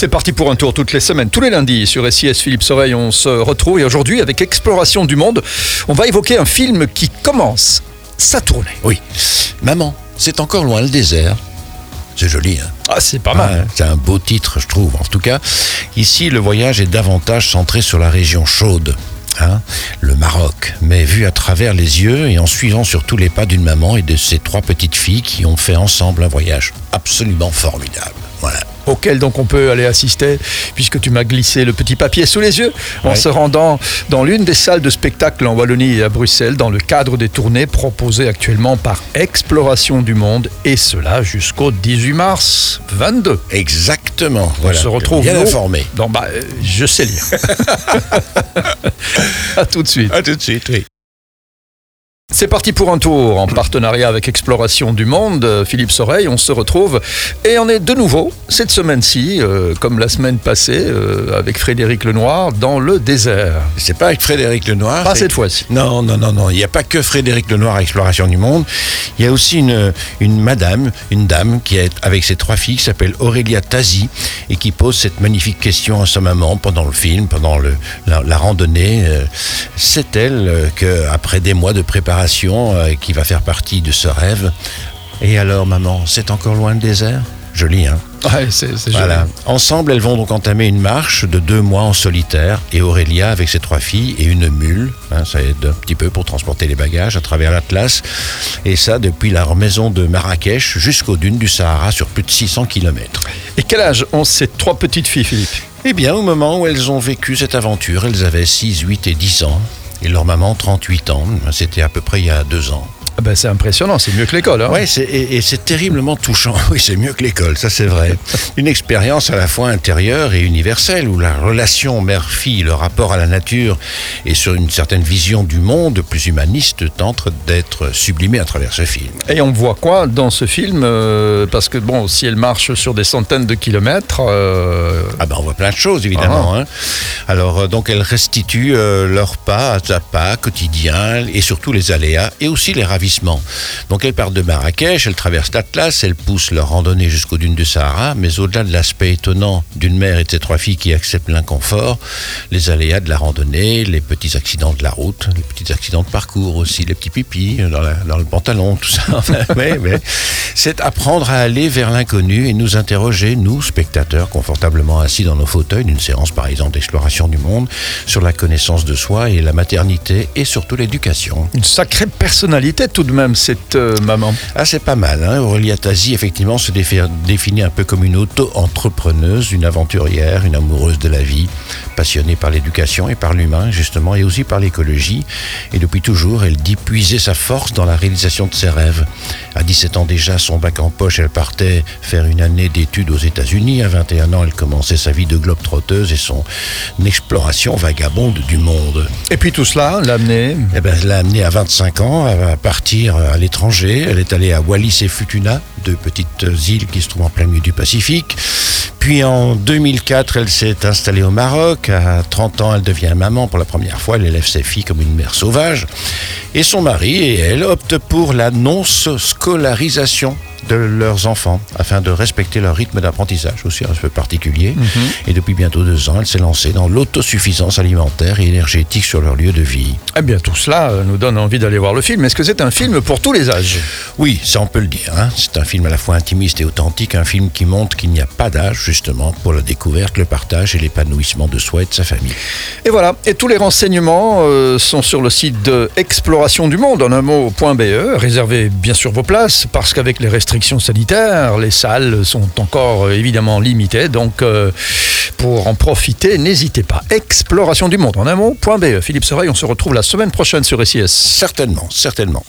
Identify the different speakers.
Speaker 1: C'est parti pour un tour toutes les semaines, tous les lundis sur SIS Philippe Soreille. On se retrouve et aujourd'hui avec Exploration du Monde, on va évoquer un film qui commence sa tournée.
Speaker 2: Oui. Maman, c'est encore loin le désert. C'est joli, hein
Speaker 1: Ah, c'est pas mal.
Speaker 2: C'est un beau titre, je trouve. En tout cas, ici, le voyage est davantage centré sur la région chaude. hein, le Maroc, mais vu à travers les yeux et en suivant surtout les pas d'une maman et de ses trois petites filles qui ont fait ensemble un voyage absolument formidable. Voilà.
Speaker 1: auquel donc on peut aller assister, puisque tu m'as glissé le petit papier sous les yeux, en
Speaker 2: Ouais.
Speaker 1: se rendant dans l'une des salles de spectacle en Wallonie et à Bruxelles, dans le cadre des tournées proposées actuellement par Exploration du Monde, et cela jusqu'au 18 mars 22.
Speaker 2: Exactement. Voilà.
Speaker 1: On se retrouve
Speaker 2: bien informé.
Speaker 1: dans- bah, euh, je sais lire. à tout de suite.
Speaker 2: À tout de suite, oui.
Speaker 1: C'est parti pour un tour en partenariat avec Exploration du Monde. Philippe Soreille, on se retrouve et on est de nouveau cette semaine-ci, euh, comme la semaine passée, euh, avec Frédéric Lenoir dans le désert.
Speaker 2: C'est pas avec Frédéric Lenoir.
Speaker 1: Pas cette fois-ci.
Speaker 2: Non, non, non, non. Il n'y a pas que Frédéric Lenoir à Exploration du Monde. Il y a aussi une, une madame, une dame qui est avec ses trois filles, qui s'appelle Aurélia Tazi et qui pose cette magnifique question à sa maman pendant le film, pendant le, la, la randonnée. Euh, C'est elle que, après des mois de préparation, euh, qui va faire partie de ce rêve. Et alors, maman, c'est encore loin le désert? Joli, hein?
Speaker 1: Ouais, c'est c'est
Speaker 2: voilà.
Speaker 1: joli.
Speaker 2: Ensemble, elles vont donc entamer une marche de deux mois en solitaire et Aurélia avec ses trois filles et une mule. hein, ça aide un petit peu pour transporter les bagages à travers l'Atlas. Et ça depuis leur maison de Marrakech jusqu'aux dunes du Sahara sur plus de 600 km.
Speaker 1: Et quel âge ont ces trois petites filles, Philippe?
Speaker 2: Eh bien, au moment où elles ont vécu cette aventure, elles avaient 6, 8 et 10 ans. Et leur maman, 38 ans. C'était à peu près il y a deux ans.
Speaker 1: Ah ben, C'est impressionnant, c'est mieux que l'école. Hein
Speaker 2: c'est- et, et c'est terriblement touchant. Oui, c'est mieux que l'école, ça c'est vrai. Une expérience à la fois intérieure et universelle, où la relation mère-fille, le rapport à la nature et sur une certaine vision du monde plus humaniste tente d'être sublimée à travers ce film.
Speaker 1: Et on voit quoi dans ce film euh, Parce que bon, si elle marche sur des centaines de kilomètres, euh,
Speaker 2: Ah ben on voit plein de choses évidemment. hein. Alors euh, donc elles restituent euh, leurs pas à pas quotidien et surtout les aléas et aussi les ravissements. Donc elles partent de Marrakech, elles traversent l'Atlas, elles poussent leur randonnée jusqu'aux dunes du Sahara, mais au-delà de l'aspect étonnant d'une mère et de ses trois filles qui acceptent l'inconfort, les aléas de la randonnée, les petits accidents de la route, les petits accidents de parcours aussi, les petits pipis dans, le pantalon, tout ça. C'est apprendre à aller vers l'inconnu et nous interroger, nous, spectateurs, confortablement assis dans nos fauteuils d'une séance, par exemple, d'exploration du monde, sur la connaissance de soi et la maternité et surtout l'éducation.
Speaker 1: une sacrée personnalité tout de même, cette euh, maman.
Speaker 2: Ah, c'est pas mal. Hein Aurélia Tazi, effectivement, se défi- définit un peu comme une auto-entrepreneuse, une aventurière, une amoureuse de la vie, passionnée par l'éducation et par l'humain, justement, et aussi par l'écologie. Et depuis toujours, elle dit puiser sa force dans la réalisation de ses rêves. À 17 ans déjà, son bac en poche, elle partait faire une année d'études aux États-Unis. À 21 ans, elle commençait sa vie de globe-trotteuse et son exploration vagabonde du monde.
Speaker 1: Et puis tout cela, l'amener.
Speaker 2: Eh ben, l'a amenée à 25 ans à partir à l'étranger. Elle est allée à Wallis et Futuna, deux petites îles qui se trouvent en plein milieu du Pacifique. Puis en 2004, elle s'est installée au Maroc. À 30 ans, elle devient maman pour la première fois. Elle élève ses filles comme une mère sauvage. Et son mari et elle optent pour la non-scolarisation de leurs enfants afin de respecter leur rythme d'apprentissage aussi un peu particulier. Et depuis bientôt deux ans, elle s'est lancée dans l'autosuffisance alimentaire et énergétique sur leur lieu de vie.
Speaker 1: Eh bien, tout cela euh, nous donne envie d'aller voir le film. Est-ce que c'est un film pour tous les âges?
Speaker 2: Oui, ça on peut le dire. hein. C'est un film à la fois intimiste et authentique, un film qui montre qu'il n'y a pas d'âge justement pour la découverte, le partage et l'épanouissement de soi et de sa famille.
Speaker 1: Et voilà. Et tous les renseignements euh, sont sur le site de Exploration du Monde, en un mot.be. Réservez bien sûr vos places, parce qu'avec les restrictions sanitaires, les salles sont encore euh, évidemment limitées. Donc, euh, pour en profiter, n'hésitez pas. Exploration du Monde, en un mot.be. Philippe Sereil, on se retrouve la semaine prochaine sur SIS.
Speaker 2: Certainement, certainement.